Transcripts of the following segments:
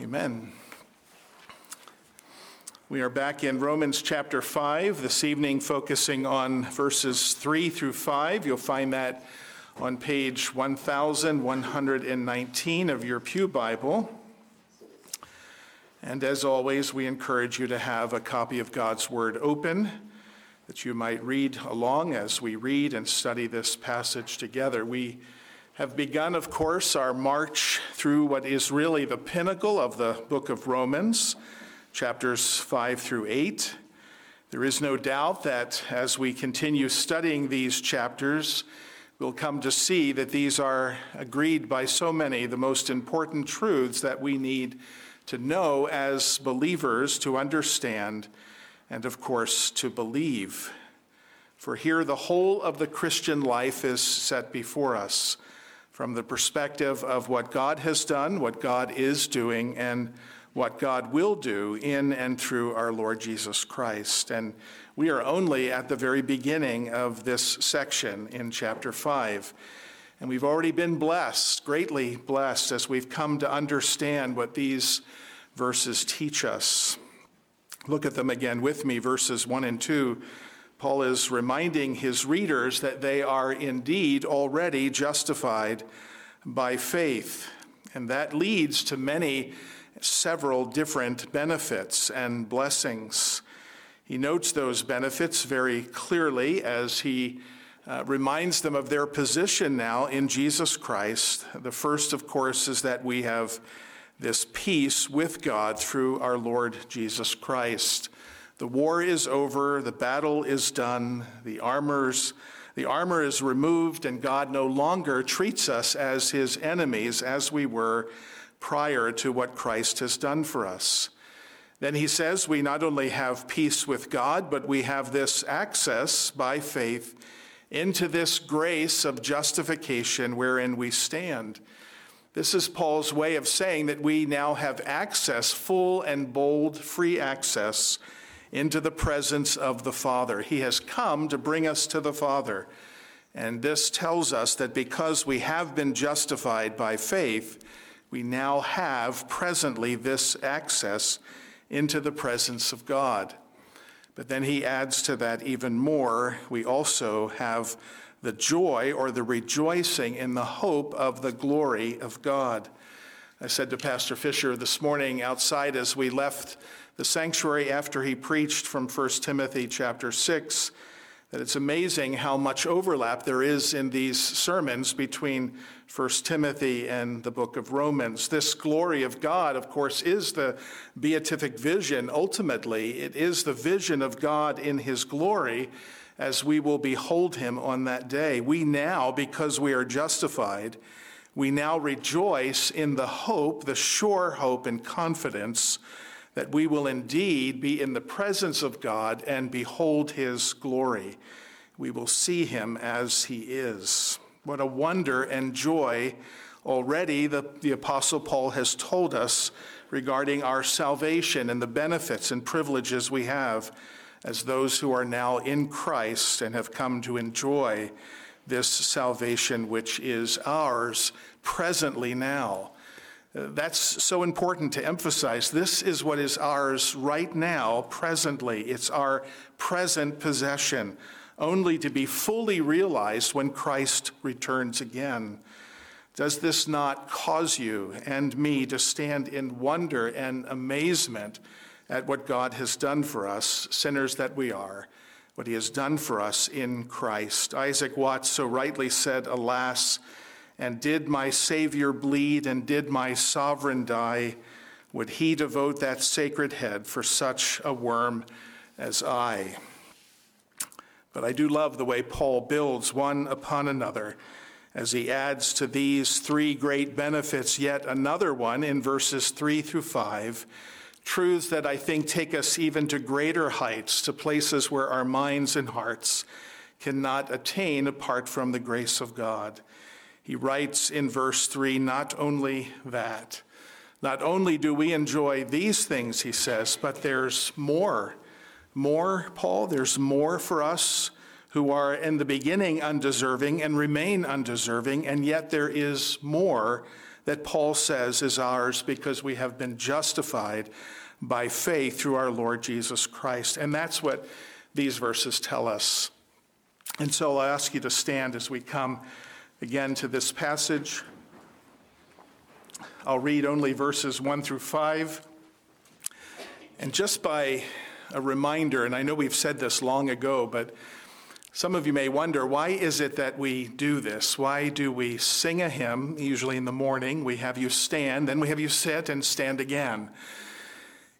Amen. We are back in Romans chapter 5 this evening, focusing on verses 3 through 5. You'll find that on page 1119 of your Pew Bible. And as always, we encourage you to have a copy of God's Word open that you might read along as we read and study this passage together. We have begun, of course, our march through what is really the pinnacle of the book of Romans, chapters 5 through 8. There is no doubt that as we continue studying these chapters, we'll come to see that these are agreed by so many the most important truths that we need to know as believers, to understand, and of course, to believe. For here, the whole of the Christian life is set before us from the perspective of what God has done, what God is doing, and what God will do in and through our Lord Jesus Christ. And we are only at the very beginning of this section in chapter 5. And we've already been blessed, greatly blessed, as we've come to understand what these verses teach us. Look at them again with me, verses 1 and 2 Paul is reminding his readers that they are indeed already justified by faith. And that leads to many, several different benefits and blessings. He notes those benefits very clearly as he uh, reminds them of their position now in Jesus Christ. The first, of course, is that we have this peace with God through our Lord Jesus Christ. The war is over, the battle is done, the armors the armor is removed and God no longer treats us as his enemies as we were prior to what Christ has done for us. Then he says we not only have peace with God, but we have this access by faith into this grace of justification wherein we stand. This is Paul's way of saying that we now have access, full and bold, free access into the presence of the Father. He has come to bring us to the Father. And this tells us that because we have been justified by faith, we now have presently this access into the presence of God. But then he adds to that even more. We also have the joy or the rejoicing in the hope of the glory of God. I said to Pastor Fisher this morning outside as we left the sanctuary after he preached from 1 Timothy chapter 6 that it's amazing how much overlap there is in these sermons between 1 Timothy and the book of Romans. This glory of God, of course, is the beatific vision. Ultimately, it is the vision of God in his glory as we will behold him on that day. We now, because we are justified, we now rejoice in the hope, the sure hope and confidence that we will indeed be in the presence of God and behold his glory. We will see him as he is. What a wonder and joy already the, the Apostle Paul has told us regarding our salvation and the benefits and privileges we have as those who are now in Christ and have come to enjoy this salvation which is ours presently now. That's so important to emphasize. This is what is ours right now, presently. It's our present possession, only to be fully realized when Christ returns again. Does this not cause you and me to stand in wonder and amazement at what God has done for us, sinners that we are, what he has done for us in Christ? Isaac Watts so rightly said, Alas, and did my Savior bleed and did my sovereign die, would he devote that sacred head for such a worm as I? But I do love the way Paul builds one upon another as he adds to these three great benefits yet another one in verses 3 through 5. Truths that I think take us even to greater heights, to places where our minds and hearts cannot attain apart from the grace of God. He writes in verse 3 not only that, not only do we enjoy these things, he says, but there's more. More, Paul, there's more for us who are in the beginning undeserving and remain undeserving, and yet there is more that Paul says is ours because we have been justified by faith through our Lord Jesus Christ. And that's what these verses tell us. And so I'll ask you to stand as we come again to this passage. I'll read only verses 1 through 5. And just by a reminder, and I know we've said this long ago, but some of you may wonder why is it that we do this? Why do we sing a hymn, usually in the morning? We have you stand, then we have you sit and stand again.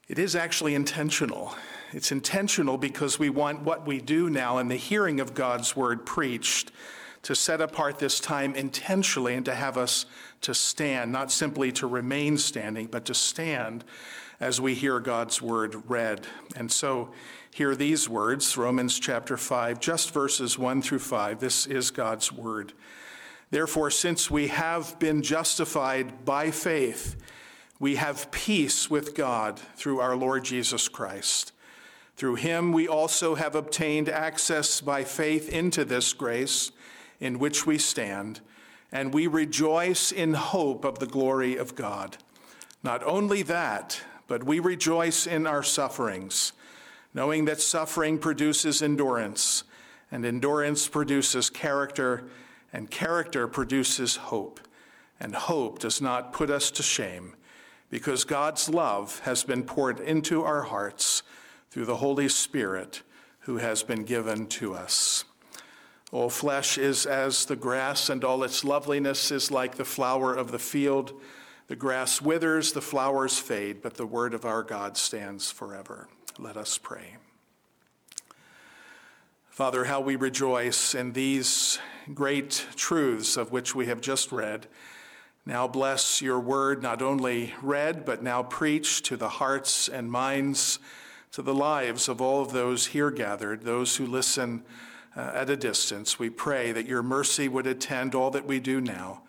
It is actually intentional. It's intentional because we want what we do now in the hearing of God's word preached to set apart this time intentionally and to have us to stand, not simply to remain standing, but to stand as we hear God's word read. And so, hear these words Romans chapter 5, just verses 1 through 5. This is God's word. Therefore, since we have been justified by faith, we have peace with God through our Lord Jesus Christ. Through him, we also have obtained access by faith into this grace in which we stand, and we rejoice in hope of the glory of God. Not only that, but we rejoice in our sufferings, knowing that suffering produces endurance, and endurance produces character, and character produces hope. And hope does not put us to shame, because God's love has been poured into our hearts through the Holy Spirit who has been given to us. All flesh is as the grass, and all its loveliness is like the flower of the field. The grass withers, the flowers fade, but the word of our God stands forever. Let us pray. Father, how we rejoice in these great truths of which we have just read. Now bless your word, not only read, but now preached to the hearts and minds to the lives of all of those here gathered, those who listen uh, at a distance. We pray that your mercy would attend all that we do now,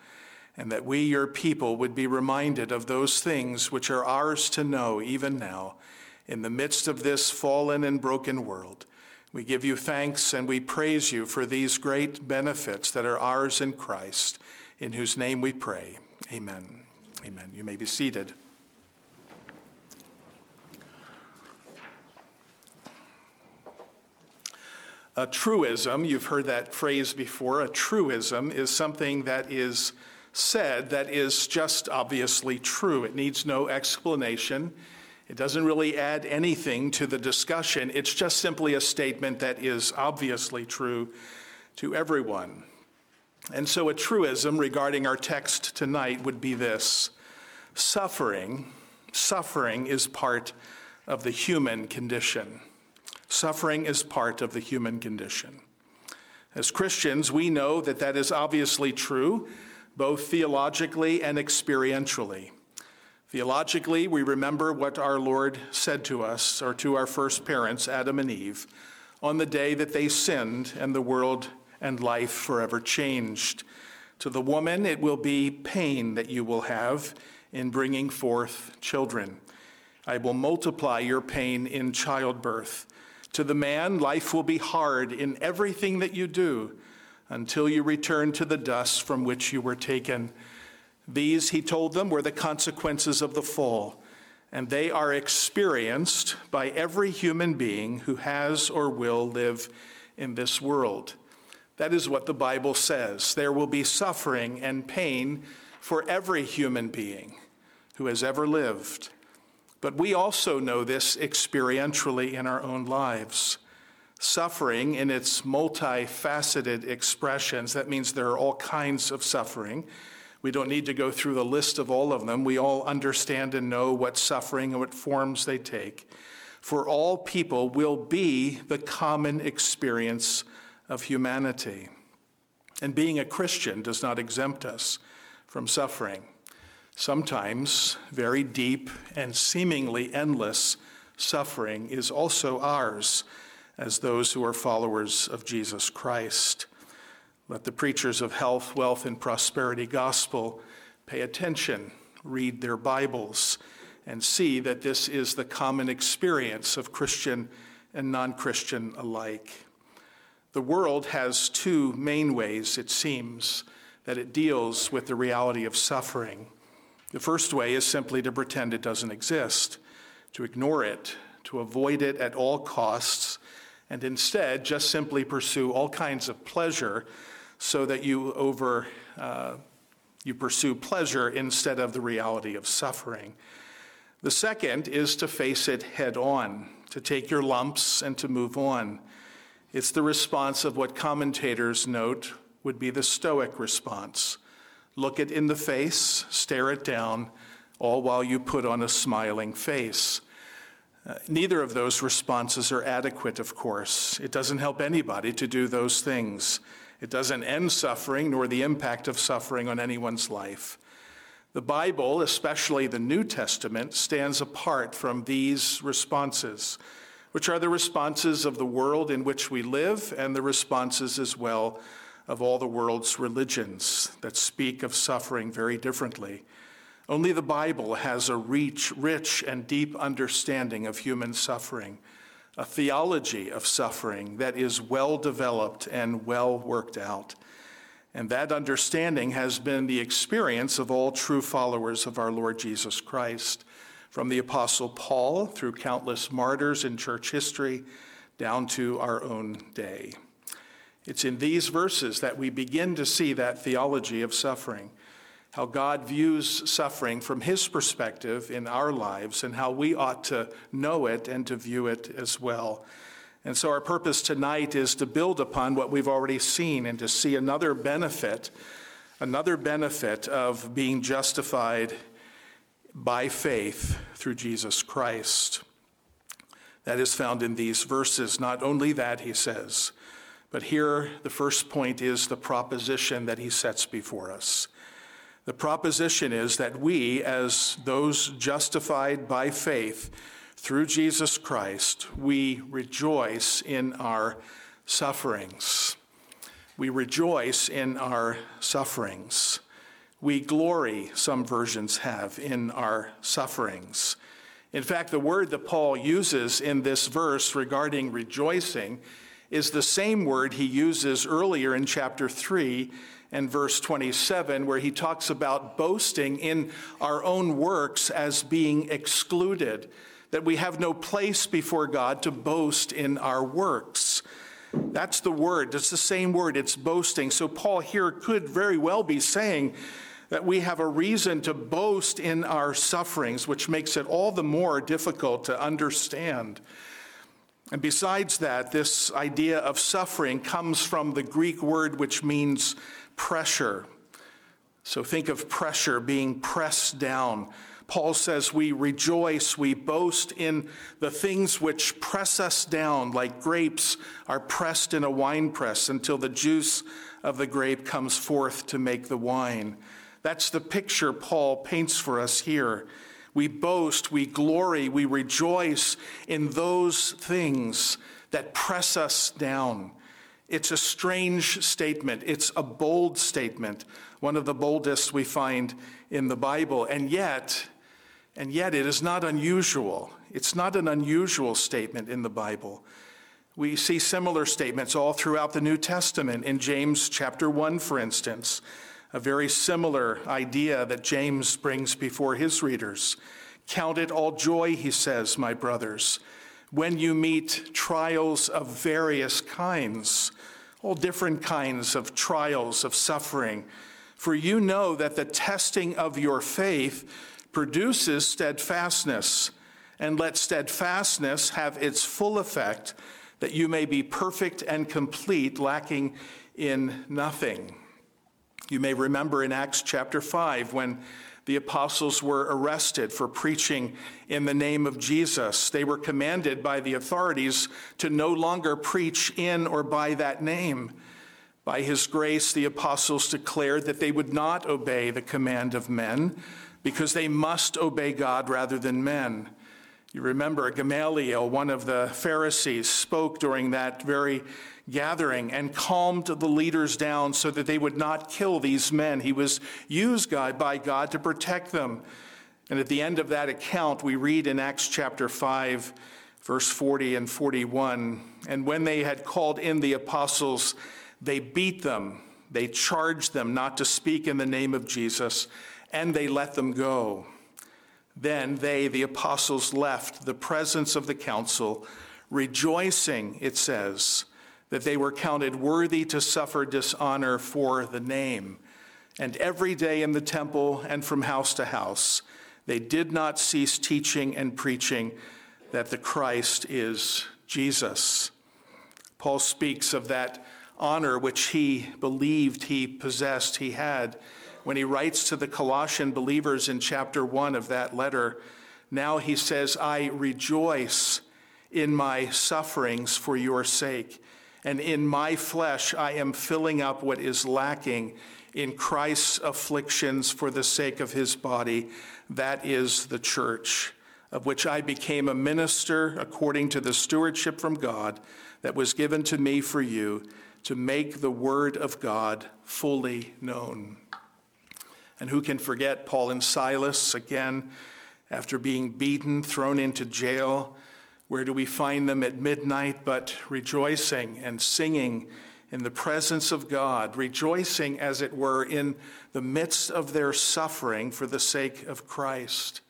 and that we, your people, would be reminded of those things which are ours to know even now, in the midst of this fallen and broken world. We give you thanks and we praise you for these great benefits that are ours in Christ, in whose name we pray. Amen. Amen. You may be seated. A truism, you've heard that phrase before, a truism is something that is said that is just obviously true. It needs no explanation. It doesn't really add anything to the discussion. It's just simply a statement that is obviously true to everyone. And so, a truism regarding our text tonight would be this suffering, suffering is part of the human condition. Suffering is part of the human condition. As Christians, we know that that is obviously true, both theologically and experientially. Theologically, we remember what our Lord said to us, or to our first parents, Adam and Eve, on the day that they sinned and the world and life forever changed. To the woman, it will be pain that you will have in bringing forth children. I will multiply your pain in childbirth. To the man, life will be hard in everything that you do until you return to the dust from which you were taken. These, he told them, were the consequences of the fall, and they are experienced by every human being who has or will live in this world. That is what the Bible says. There will be suffering and pain for every human being who has ever lived. But we also know this experientially in our own lives. Suffering in its multifaceted expressions, that means there are all kinds of suffering. We don't need to go through the list of all of them. We all understand and know what suffering and what forms they take. For all people will be the common experience of humanity. And being a Christian does not exempt us from suffering. Sometimes very deep and seemingly endless suffering is also ours as those who are followers of Jesus Christ. Let the preachers of health, wealth, and prosperity gospel pay attention, read their Bibles, and see that this is the common experience of Christian and non Christian alike. The world has two main ways, it seems, that it deals with the reality of suffering. The first way is simply to pretend it doesn't exist, to ignore it, to avoid it at all costs, and instead just simply pursue all kinds of pleasure so that you over uh, you pursue pleasure instead of the reality of suffering. The second is to face it head on, to take your lumps and to move on. It's the response of what commentators note would be the Stoic response look it in the face, stare it down, all while you put on a smiling face. Uh, neither of those responses are adequate, of course. It doesn't help anybody to do those things. It doesn't end suffering nor the impact of suffering on anyone's life. The Bible, especially the New Testament, stands apart from these responses, which are the responses of the world in which we live and the responses as well of all the world's religions that speak of suffering very differently. Only the Bible has a rich, rich and deep understanding of human suffering a theology of suffering that is well developed and well worked out. And that understanding has been the experience of all true followers of our Lord Jesus Christ, from the Apostle Paul through countless martyrs in church history down to our own day. It's in these verses that we begin to see that theology of suffering how God views suffering from his perspective in our lives and how we ought to know it and to view it as well. And so, our purpose tonight is to build upon what we've already seen and to see another benefit, another benefit of being justified by faith through Jesus Christ. That is found in these verses. Not only that, he says, but here the first point is the proposition that he sets before us. The proposition is that we, as those justified by faith through Jesus Christ, we rejoice in our sufferings. We rejoice in our sufferings. We glory, some versions have, in our sufferings. In fact, the word that Paul uses in this verse regarding rejoicing is the same word he uses earlier in chapter 3 and verse 27, where he talks about boasting in our own works as being excluded, that we have no place before God to boast in our works. That's the word, it's the same word, it's boasting. So Paul here could very well be saying, that we have a reason to boast in our sufferings, which makes it all the more difficult to understand. And besides that, this idea of suffering comes from the Greek word which means pressure. So think of pressure being pressed down. Paul says we rejoice, we boast in the things which press us down, like grapes are pressed in a wine press until the juice of the grape comes forth to make the wine. That's the picture Paul paints for us here. We boast, we glory, we rejoice in those things that press us down. It's a strange statement. It's a bold statement, one of the boldest we find in the Bible. And yet, and yet it is not unusual. It's not an unusual statement in the Bible. We see similar statements all throughout the New Testament. In James chapter 1, for instance, a very similar idea that James brings before his readers. Count it all joy, he says, my brothers when you meet trials of various kinds, all different kinds of trials of suffering. For you know that the testing of your faith produces steadfastness, and let steadfastness have its full effect, that you may be perfect and complete, lacking in nothing. You may remember in Acts chapter 5 when the apostles were arrested for preaching in the name of Jesus. They were commanded by the authorities to no longer preach in or by that name. By his grace, the apostles declared that they would not obey the command of men because they must obey God rather than men. You remember Gamaliel, one of the Pharisees, spoke during that very gathering and calmed the leaders down so that they would not kill these men. He was used by God to protect them. And at the end of that account, we read in Acts chapter 5, verse 40 and 41 And when they had called in the apostles, they beat them, they charged them not to speak in the name of Jesus, and they let them go. Then they, the apostles, left the presence of the council, rejoicing, it says, that they were counted worthy to suffer dishonor for the name. And every day in the temple and from house to house, they did not cease teaching and preaching that the Christ is Jesus. Paul speaks of that honor which he believed he possessed, he had, when he writes to the Colossian believers in chapter 1 of that letter. Now he says, I rejoice in my sufferings for your sake, and in my flesh I am filling up what is lacking in Christ's afflictions for the sake of his body, that is the church, of which I became a minister according to the stewardship from God that was given to me for you to make the word of God fully known. And who can forget Paul and Silas again after being beaten, thrown into jail? Where do we find them at midnight but rejoicing and singing in the presence of God, rejoicing, as it were, in the midst of their suffering for the sake of Christ.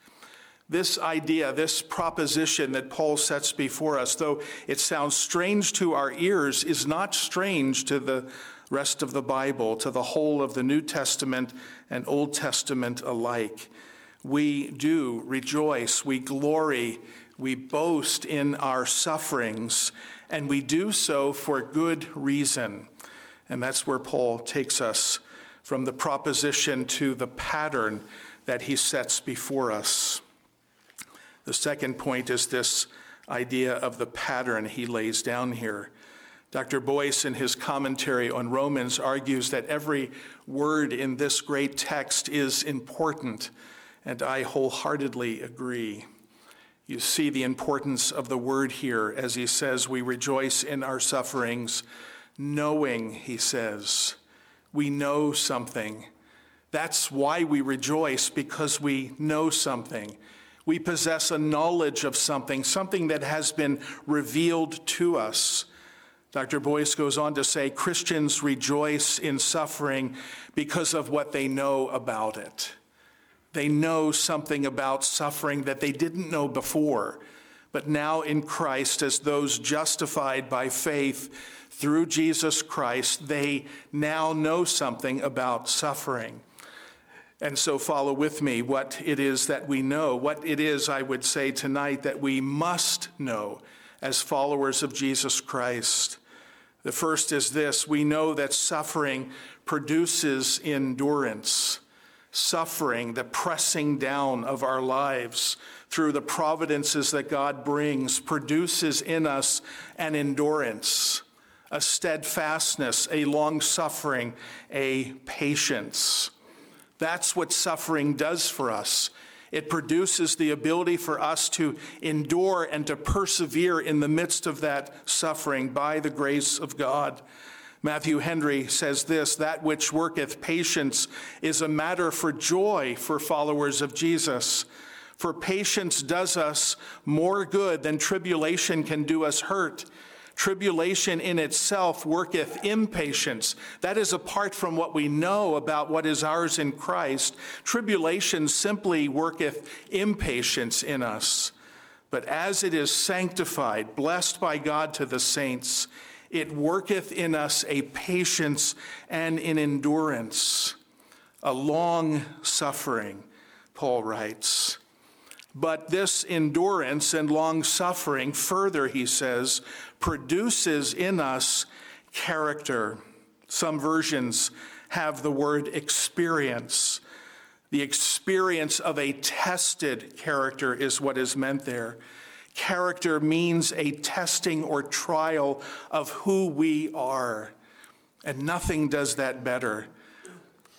This idea, this proposition that Paul sets before us, though it sounds strange to our ears, is not strange to the rest of the Bible, to the whole of the New Testament and Old Testament alike. We do rejoice, we glory, we boast in our sufferings and we do so for good reason. And that's where Paul takes us from the proposition to the pattern that he sets before us. The second point is this idea of the pattern he lays down here. Dr. Boice, in his commentary on Romans, argues that every word in this great text is important, and I wholeheartedly agree. You see the importance of the word here as he says, We rejoice in our sufferings, knowing, he says, we know something. That's why we rejoice, because we know something. We possess a knowledge of something, something that has been revealed to us. Dr. Boice goes on to say Christians rejoice in suffering because of what they know about it. They know something about suffering that they didn't know before. But now in Christ, as those justified by faith through Jesus Christ, they now know something about suffering. And so follow with me what it is that we know, what it is, I would say tonight, that we must know as followers of Jesus Christ. The first is this we know that suffering produces endurance suffering, the pressing down of our lives through the providences that God brings produces in us an endurance, a steadfastness, a long suffering, a patience. That's what suffering does for us. It produces the ability for us to endure and to persevere in the midst of that suffering by the grace of God. Matthew Henry says this that which worketh patience is a matter for joy for followers of Jesus. For patience does us more good than tribulation can do us hurt. Tribulation in itself worketh impatience. That is apart from what we know about what is ours in Christ. Tribulation simply worketh impatience in us. But as it is sanctified, blessed by God to the saints, it worketh in us a patience and an endurance, a long suffering, Paul writes. But this endurance and long suffering, further, he says, produces in us character. Some versions have the word experience. The experience of a tested character is what is meant there. Character means a testing or trial of who we are. And nothing does that better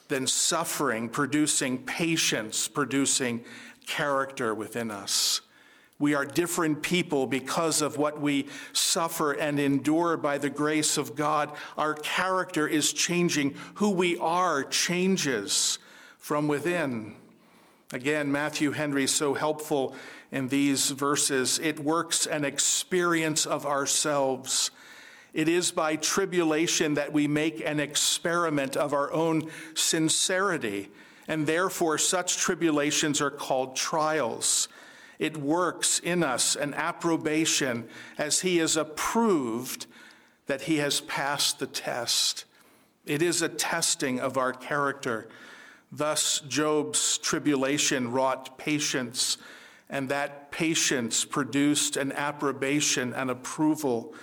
than suffering, producing patience, producing character within us. We are different people because of what we suffer and endure by the grace of God. Our character is changing. Who we are changes from within. Again, Matthew Henry is so helpful in these verses. It works an experience of ourselves. It is by tribulation that we make an experiment of our own sincerity and therefore such tribulations are called trials. It works in us an approbation as he is approved that he has passed the test. It is a testing of our character. Thus, Job's tribulation wrought patience, and that patience produced an approbation and approval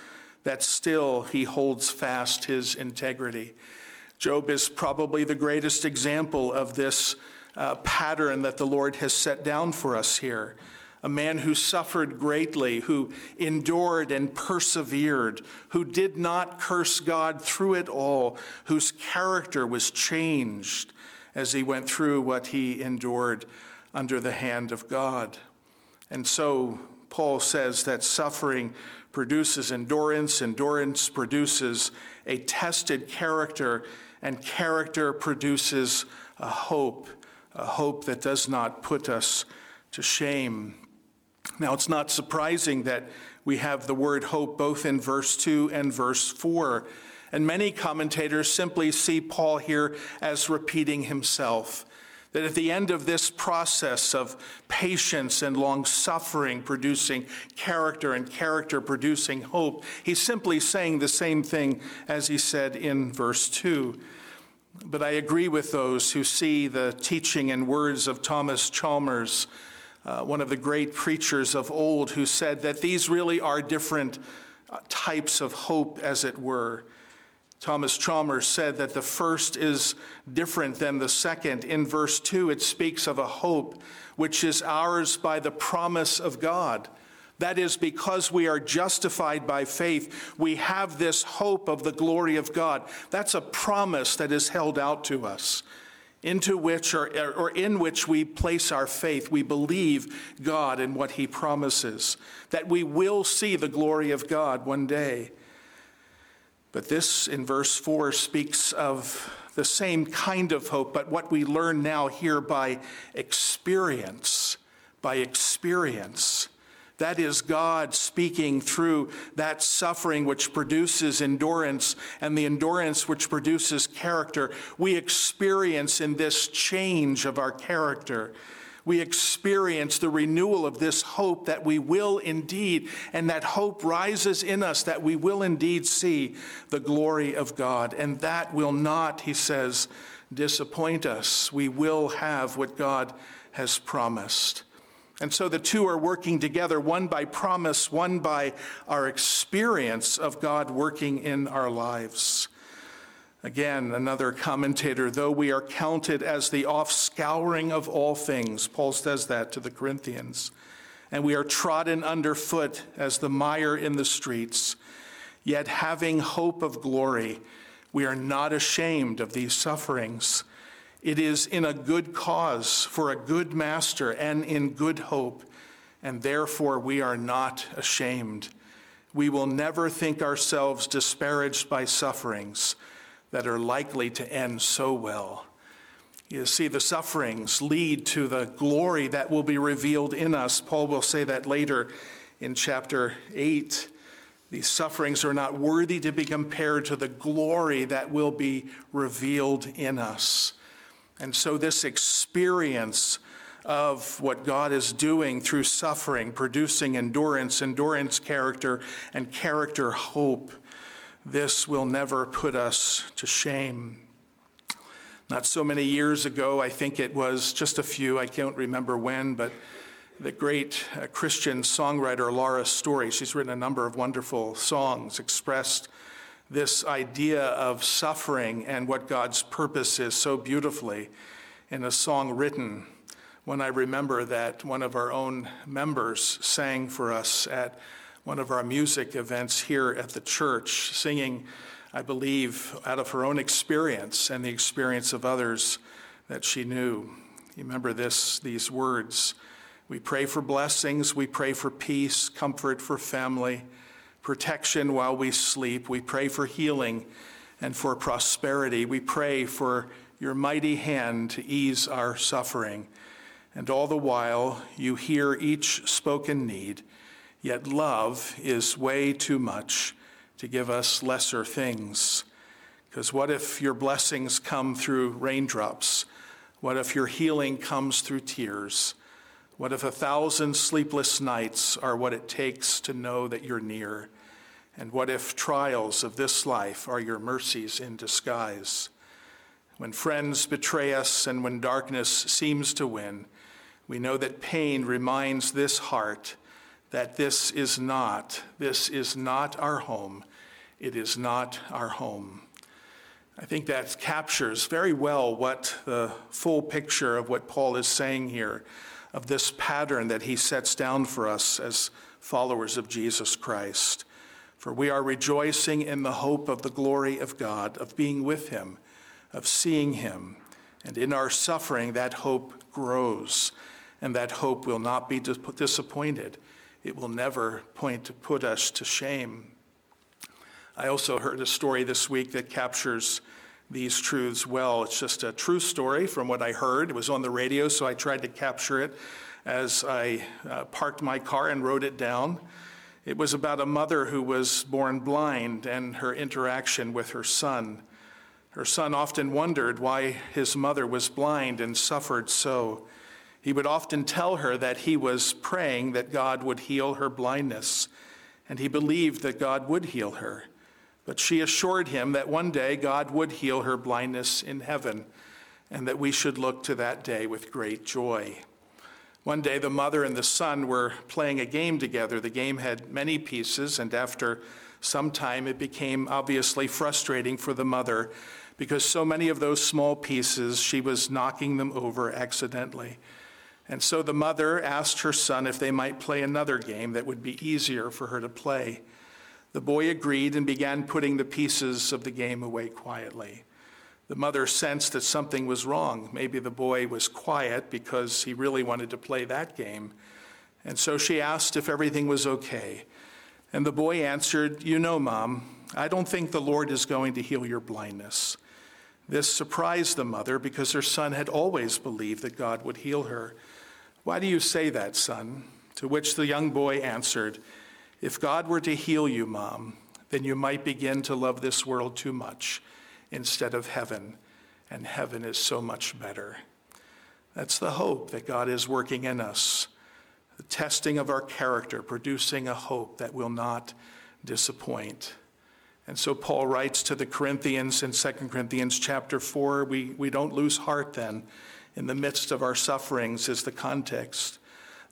that still he holds fast his integrity. Job is probably the greatest example of this uh, pattern that the Lord has set down for us here. A man who suffered greatly, who endured and persevered, who did not curse God through it all, whose character was changed as he went through what he endured under the hand of God. And so Paul says that suffering produces endurance, endurance produces a tested character, and character produces a hope, a hope that does not put us to shame. Now, it's not surprising that we have the word hope both in verse 2 and verse 4. And many commentators simply see Paul here as repeating himself that at the end of this process of patience and long suffering producing character and character producing hope, he's simply saying the same thing as he said in verse 2. But I agree with those who see the teaching and words of Thomas Chalmers, uh, one of the great preachers of old, who said that these really are different uh, types of hope, as it were. Thomas Chalmers said that the first is different than the second. In verse 2, it speaks of a hope which is ours by the promise of God. That is, because we are justified by faith, we have this hope of the glory of God. That's a promise that is held out to us, into which or, or in which we place our faith. We believe God and what He promises, that we will see the glory of God one day. But this in verse 4 speaks of the same kind of hope, but what we learn now here by experience, by experience. That is God speaking through that suffering which produces endurance and the endurance which produces character. We experience in this change of our character we experience the renewal of this hope that we will indeed, and that hope rises in us that we will indeed see the glory of God. And that will not, he says, disappoint us. We will have what God has promised. And so the two are working together, one by promise, one by our experience of God working in our lives. Again, another commentator, though we are counted as the offscouring of all things, Paul says that to the Corinthians, and we are trodden underfoot as the mire in the streets, yet having hope of glory, we are not ashamed of these sufferings. It is in a good cause, for a good master, and in good hope, and therefore we are not ashamed. We will never think ourselves disparaged by sufferings that are likely to end so well. You see, the sufferings lead to the glory that will be revealed in us. Paul will say that later in chapter 8. These sufferings are not worthy to be compared to the glory that will be revealed in us. And so, this experience of what God is doing through suffering, producing endurance, endurance character, and character hope, this will never put us to shame. Not so many years ago, I think it was just a few, I can't remember when, but the great uh, Christian songwriter Laura Story, she's written a number of wonderful songs, expressed this idea of suffering and what God's purpose is so beautifully in a song written when I remember that one of our own members sang for us at one of our music events here at the church, singing, I believe, out of her own experience and the experience of others that she knew. You remember this, these words. We pray for blessings, we pray for peace, comfort for family, protection while we sleep. We pray for healing and for prosperity. We pray for your mighty hand to ease our suffering. And all the while, you hear each spoken need Yet love is way too much to give us lesser things. Because what if your blessings come through raindrops? What if your healing comes through tears? What if a thousand sleepless nights are what it takes to know that you're near? And what if trials of this life are your mercies in disguise? When friends betray us and when darkness seems to win, we know that pain reminds this heart that this is not, this is not our home. It is not our home. I think that captures very well what the full picture of what Paul is saying here, of this pattern that he sets down for us as followers of Jesus Christ. For we are rejoicing in the hope of the glory of God, of being with him, of seeing him. And in our suffering, that hope grows, and that hope will not be disappointed. It will never point to put us to shame. I also heard a story this week that captures these truths well. It's just a true story from what I heard. It was on the radio, so I tried to capture it as I uh, parked my car and wrote it down. It was about a mother who was born blind and her interaction with her son. Her son often wondered why his mother was blind and suffered so. He would often tell her that he was praying that God would heal her blindness, and he believed that God would heal her. But she assured him that one day God would heal her blindness in heaven, and that we should look to that day with great joy. One day, the mother and the son were playing a game together. The game had many pieces, and after some time, it became obviously frustrating for the mother because so many of those small pieces, she was knocking them over accidentally. And so the mother asked her son if they might play another game that would be easier for her to play. The boy agreed and began putting the pieces of the game away quietly. The mother sensed that something was wrong. Maybe the boy was quiet because he really wanted to play that game. And so she asked if everything was okay. And the boy answered, You know, Mom, I don't think the Lord is going to heal your blindness. This surprised the mother because her son had always believed that God would heal her. Why do you say that, son? To which the young boy answered, If God were to heal you, Mom, then you might begin to love this world too much instead of heaven, and heaven is so much better. That's the hope that God is working in us, the testing of our character, producing a hope that will not disappoint. And so Paul writes to the Corinthians in 2 Corinthians chapter 4, we, we don't lose heart then. In the midst of our sufferings is the context.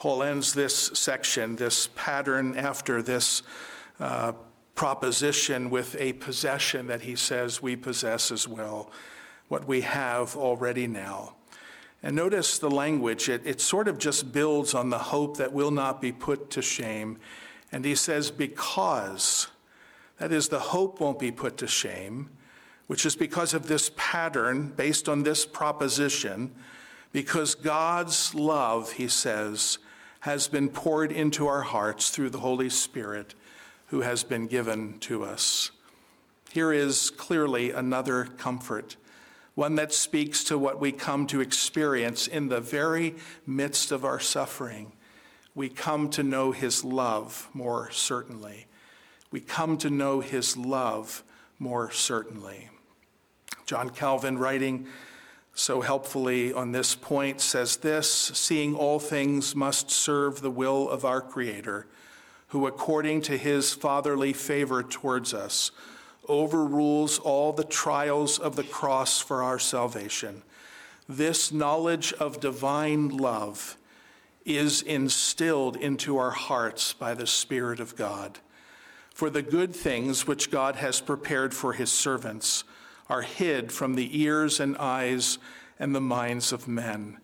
Paul ends this section, this pattern after this uh, proposition with a possession that he says we possess as well, what we have already now. And notice the language, it, it sort of just builds on the hope that will not be put to shame. And he says, because, that is, the hope won't be put to shame, which is because of this pattern based on this proposition, because God's love, he says, has been poured into our hearts through the Holy Spirit who has been given to us. Here is clearly another comfort, one that speaks to what we come to experience in the very midst of our suffering. We come to know his love more certainly. We come to know his love more certainly. John Calvin, writing so helpfully on this point, says this Seeing all things must serve the will of our Creator who, according to his fatherly favor towards us, overrules all the trials of the cross for our salvation. This knowledge of divine love is instilled into our hearts by the Spirit of God. For the good things which God has prepared for his servants are hid from the ears and eyes and the minds of men,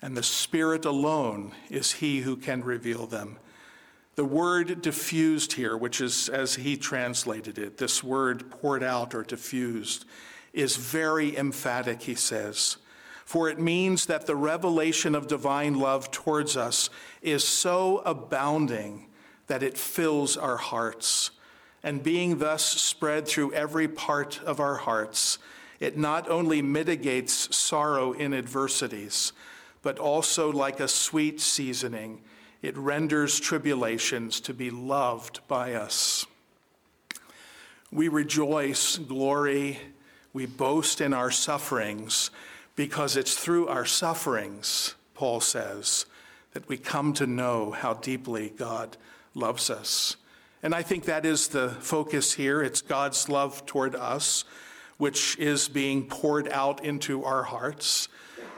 and the Spirit alone is he who can reveal them. The word diffused here, which is as he translated it, this word poured out or diffused, is very emphatic, he says. for it means that the revelation of divine love towards us is so abounding that it fills our hearts. And being thus spread through every part of our hearts, it not only mitigates sorrow in adversities, but also, like a sweet seasoning, it renders tribulations to be loved by us. We rejoice, glory, we boast in our sufferings because it's through our sufferings, Paul says, that we come to know how deeply God loves us. And I think that is the focus here. It's God's love toward us, which is being poured out into our hearts.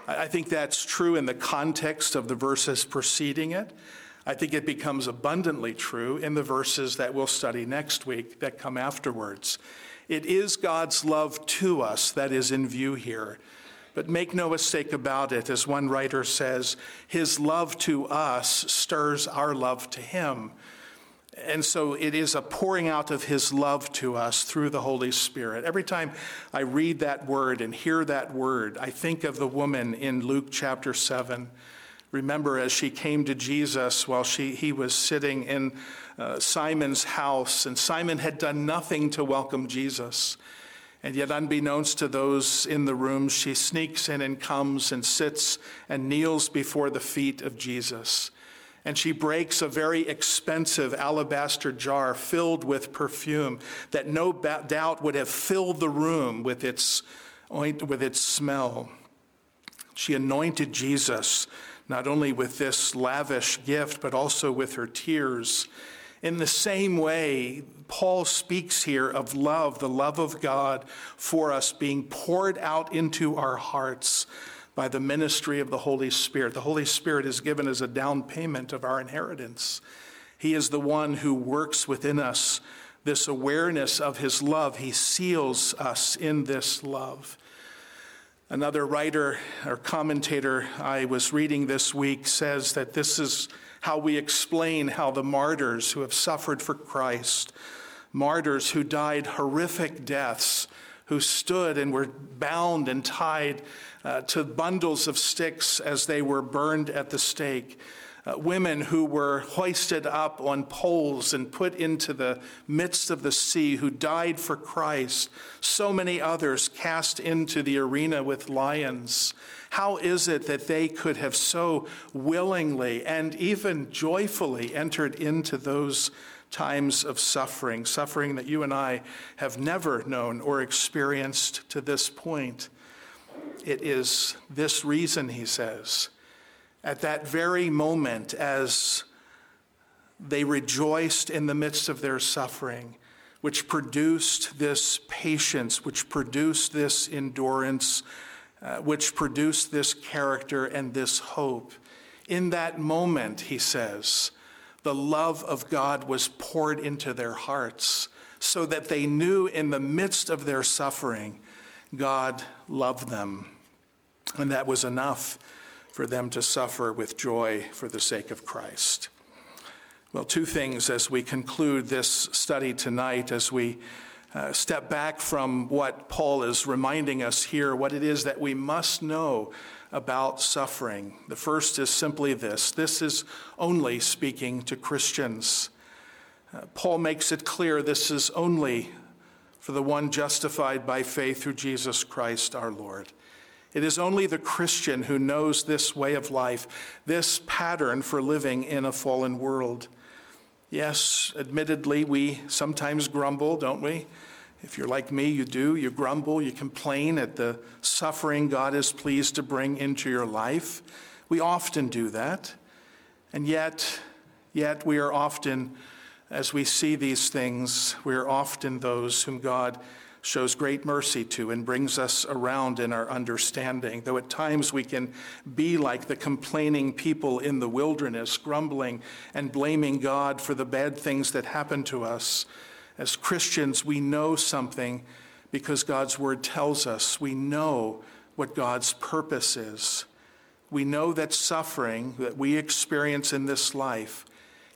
I think that's true in the context of the verses preceding it. I think it becomes abundantly true in the verses that we'll study next week that come afterwards. It is God's love to us that is in view here. But make no mistake about it, as one writer says, his love to us stirs our love to him. And so it is a pouring out of his love to us through the Holy Spirit. Every time I read that word and hear that word, I think of the woman in Luke chapter 7. Remember, as she came to Jesus while she, he was sitting in uh, Simon's house, and Simon had done nothing to welcome Jesus. And yet, unbeknownst to those in the room, she sneaks in and comes and sits and kneels before the feet of Jesus. And she breaks a very expensive alabaster jar filled with perfume that no doubt would have filled the room with its, with its smell. She anointed Jesus not only with this lavish gift, but also with her tears. In the same way, Paul speaks here of love, the love of God for us being poured out into our hearts by the ministry of the Holy Spirit. The Holy Spirit is given as a down payment of our inheritance. He is the one who works within us this awareness of his love. He seals us in this love. Another writer or commentator I was reading this week says that this is how we explain how the martyrs who have suffered for Christ, martyrs who died horrific deaths, who stood and were bound and tied uh, to bundles of sticks as they were burned at the stake, uh, women who were hoisted up on poles and put into the midst of the sea, who died for Christ, so many others cast into the arena with lions. How is it that they could have so willingly and even joyfully entered into those times of suffering, suffering that you and I have never known or experienced to this point? It is this reason, he says at that very moment as they rejoiced in the midst of their suffering, which produced this patience, which produced this endurance, uh, which produced this character and this hope. In that moment, he says, the love of God was poured into their hearts so that they knew in the midst of their suffering, God loved them. And that was enough for them to suffer with joy for the sake of Christ. Well, two things as we conclude this study tonight, as we uh, step back from what Paul is reminding us here, what it is that we must know about suffering. The first is simply this this is only speaking to Christians. Uh, Paul makes it clear this is only for the one justified by faith through Jesus Christ our Lord. It is only the Christian who knows this way of life, this pattern for living in a fallen world. Yes, admittedly, we sometimes grumble, don't we? If you're like me, you do. You grumble, you complain at the suffering God is pleased to bring into your life. We often do that. And yet, yet we are often, as we see these things, we are often those whom God shows great mercy to and brings us around in our understanding. Though at times we can be like the complaining people in the wilderness, grumbling and blaming God for the bad things that happen to us. As Christians, we know something because God's word tells us. We know what God's purpose is. We know that suffering that we experience in this life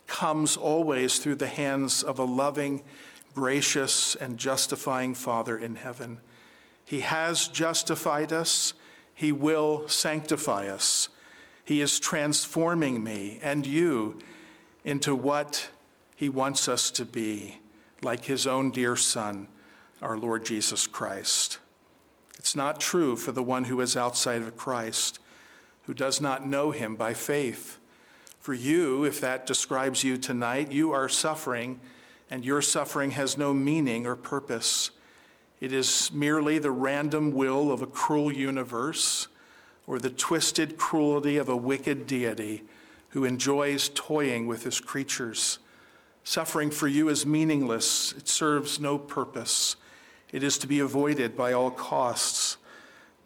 comes always through the hands of a loving gracious and justifying Father in heaven. He has justified us, He will sanctify us. He is transforming me and you into what He wants us to be, like His own dear Son, our Lord Jesus Christ. It's not true for the one who is outside of Christ, who does not know Him by faith. For you, if that describes you tonight, you are suffering, and your suffering has no meaning or purpose. It is merely the random will of a cruel universe or the twisted cruelty of a wicked deity who enjoys toying with his creatures. Suffering for you is meaningless, it serves no purpose. It is to be avoided by all costs,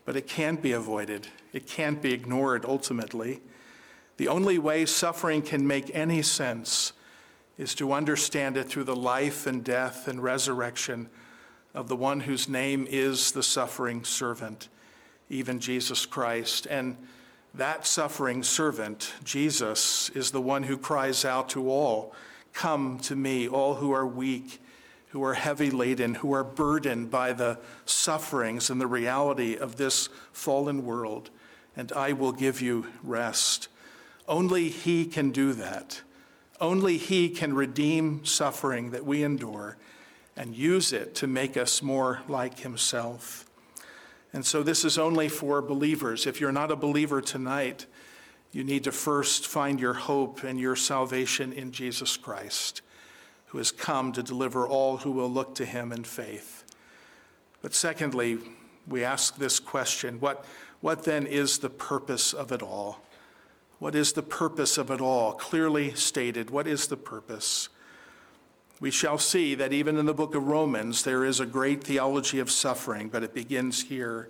but it can't be avoided. It can't be ignored ultimately. The only way suffering can make any sense is to understand it through the life and death and resurrection of the one whose name is the suffering servant, even Jesus Christ. And that suffering servant, Jesus, is the one who cries out to all Come to me, all who are weak, who are heavy laden, who are burdened by the sufferings and the reality of this fallen world, and I will give you rest. Only He can do that. Only He can redeem suffering that we endure and use it to make us more like Himself. And so, this is only for believers. If you're not a believer tonight, you need to first find your hope and your salvation in Jesus Christ, who has come to deliver all who will look to Him in faith. But secondly, we ask this question what, what then is the purpose of it all? What is the purpose of it all? Clearly stated, what is the purpose? We shall see that even in the book of Romans, there is a great theology of suffering, but it begins here.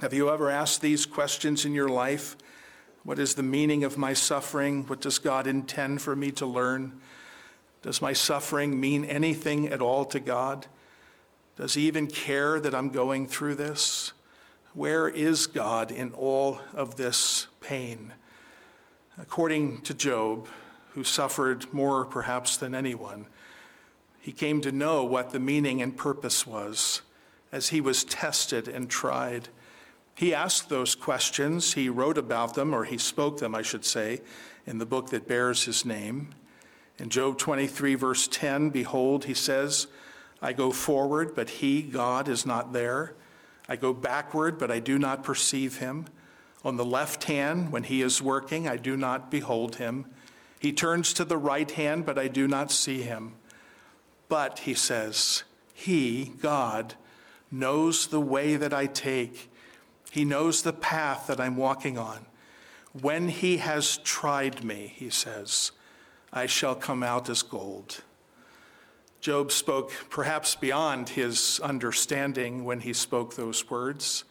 Have you ever asked these questions in your life? What is the meaning of my suffering? What does God intend for me to learn? Does my suffering mean anything at all to God? Does He even care that I'm going through this? Where is God in all of this pain? According to Job, who suffered more perhaps than anyone. He came to know what the meaning and purpose was as he was tested and tried. He asked those questions, he wrote about them, or he spoke them, I should say, in the book that bears his name. In Job 23, verse 10, behold, he says, I go forward, but he, God, is not there. I go backward, but I do not perceive him. On the left hand, when he is working, I do not behold him. He turns to the right hand, but I do not see him. But, he says, He, God, knows the way that I take. He knows the path that I'm walking on. When he has tried me, he says, I shall come out as gold. Job spoke perhaps beyond his understanding when he spoke those words.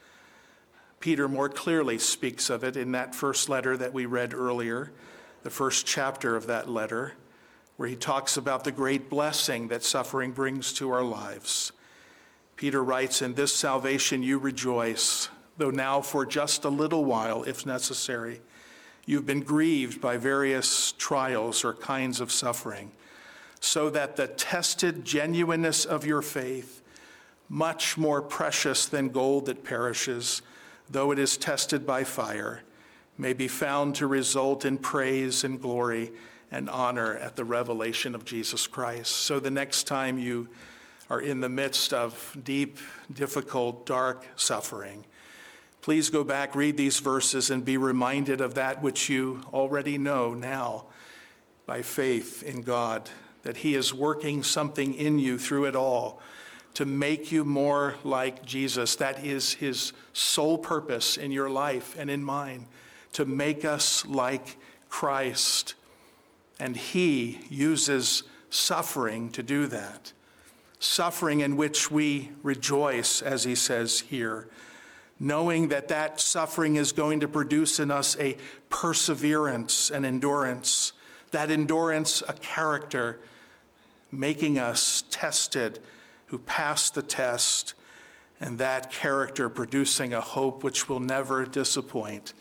Peter more clearly speaks of it in that first letter that we read earlier the first chapter of that letter, where he talks about the great blessing that suffering brings to our lives. Peter writes, In this salvation you rejoice, though now for just a little while, if necessary, you've been grieved by various trials or kinds of suffering, so that the tested genuineness of your faith, much more precious than gold that perishes, though it is tested by fire, may be found to result in praise and glory and honor at the revelation of Jesus Christ. So the next time you are in the midst of deep, difficult, dark suffering, please go back, read these verses, and be reminded of that which you already know now by faith in God, that He is working something in you through it all to make you more like Jesus. That is His sole purpose in your life and in mine to make us like Christ. And he uses suffering to do that. Suffering in which we rejoice, as he says here, knowing that that suffering is going to produce in us a perseverance and endurance, that endurance, a character, making us tested who pass the test, and that character producing a hope which will never disappoint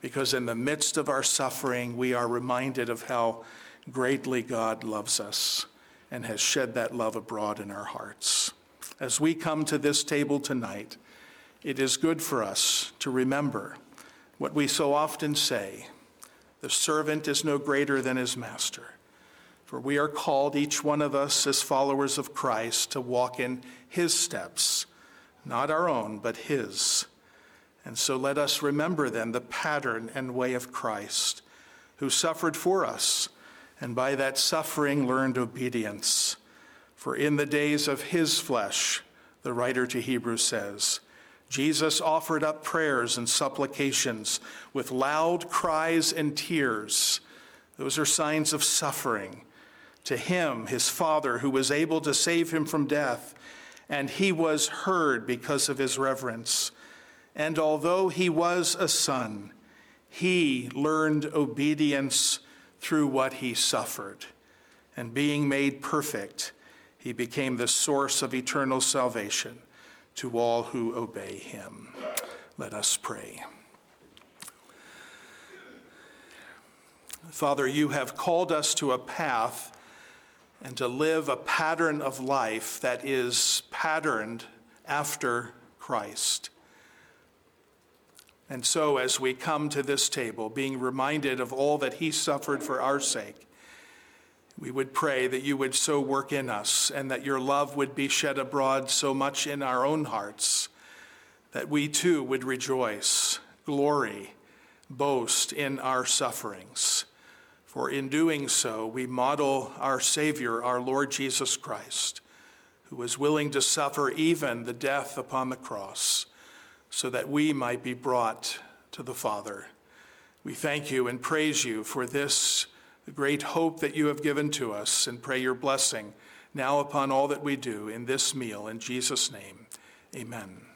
because in the midst of our suffering, we are reminded of how greatly God loves us and has shed that love abroad in our hearts. As we come to this table tonight, it is good for us to remember what we so often say the servant is no greater than his master. For we are called, each one of us, as followers of Christ, to walk in his steps, not our own, but his. And so let us remember then the pattern and way of Christ, who suffered for us, and by that suffering learned obedience. For in the days of his flesh, the writer to Hebrews says, Jesus offered up prayers and supplications with loud cries and tears. Those are signs of suffering. To him, his Father, who was able to save him from death, and he was heard because of his reverence. And although he was a son, he learned obedience through what he suffered. And being made perfect, he became the source of eternal salvation to all who obey him. Let us pray. Father, you have called us to a path and to live a pattern of life that is patterned after Christ. And so, as we come to this table, being reminded of all that he suffered for our sake, we would pray that you would so work in us and that your love would be shed abroad so much in our own hearts that we too would rejoice, glory, boast in our sufferings. For in doing so, we model our Savior, our Lord Jesus Christ, who was willing to suffer even the death upon the cross so that we might be brought to the Father. We thank you and praise you for this great hope that you have given to us, and pray your blessing now upon all that we do in this meal. In Jesus' name, amen.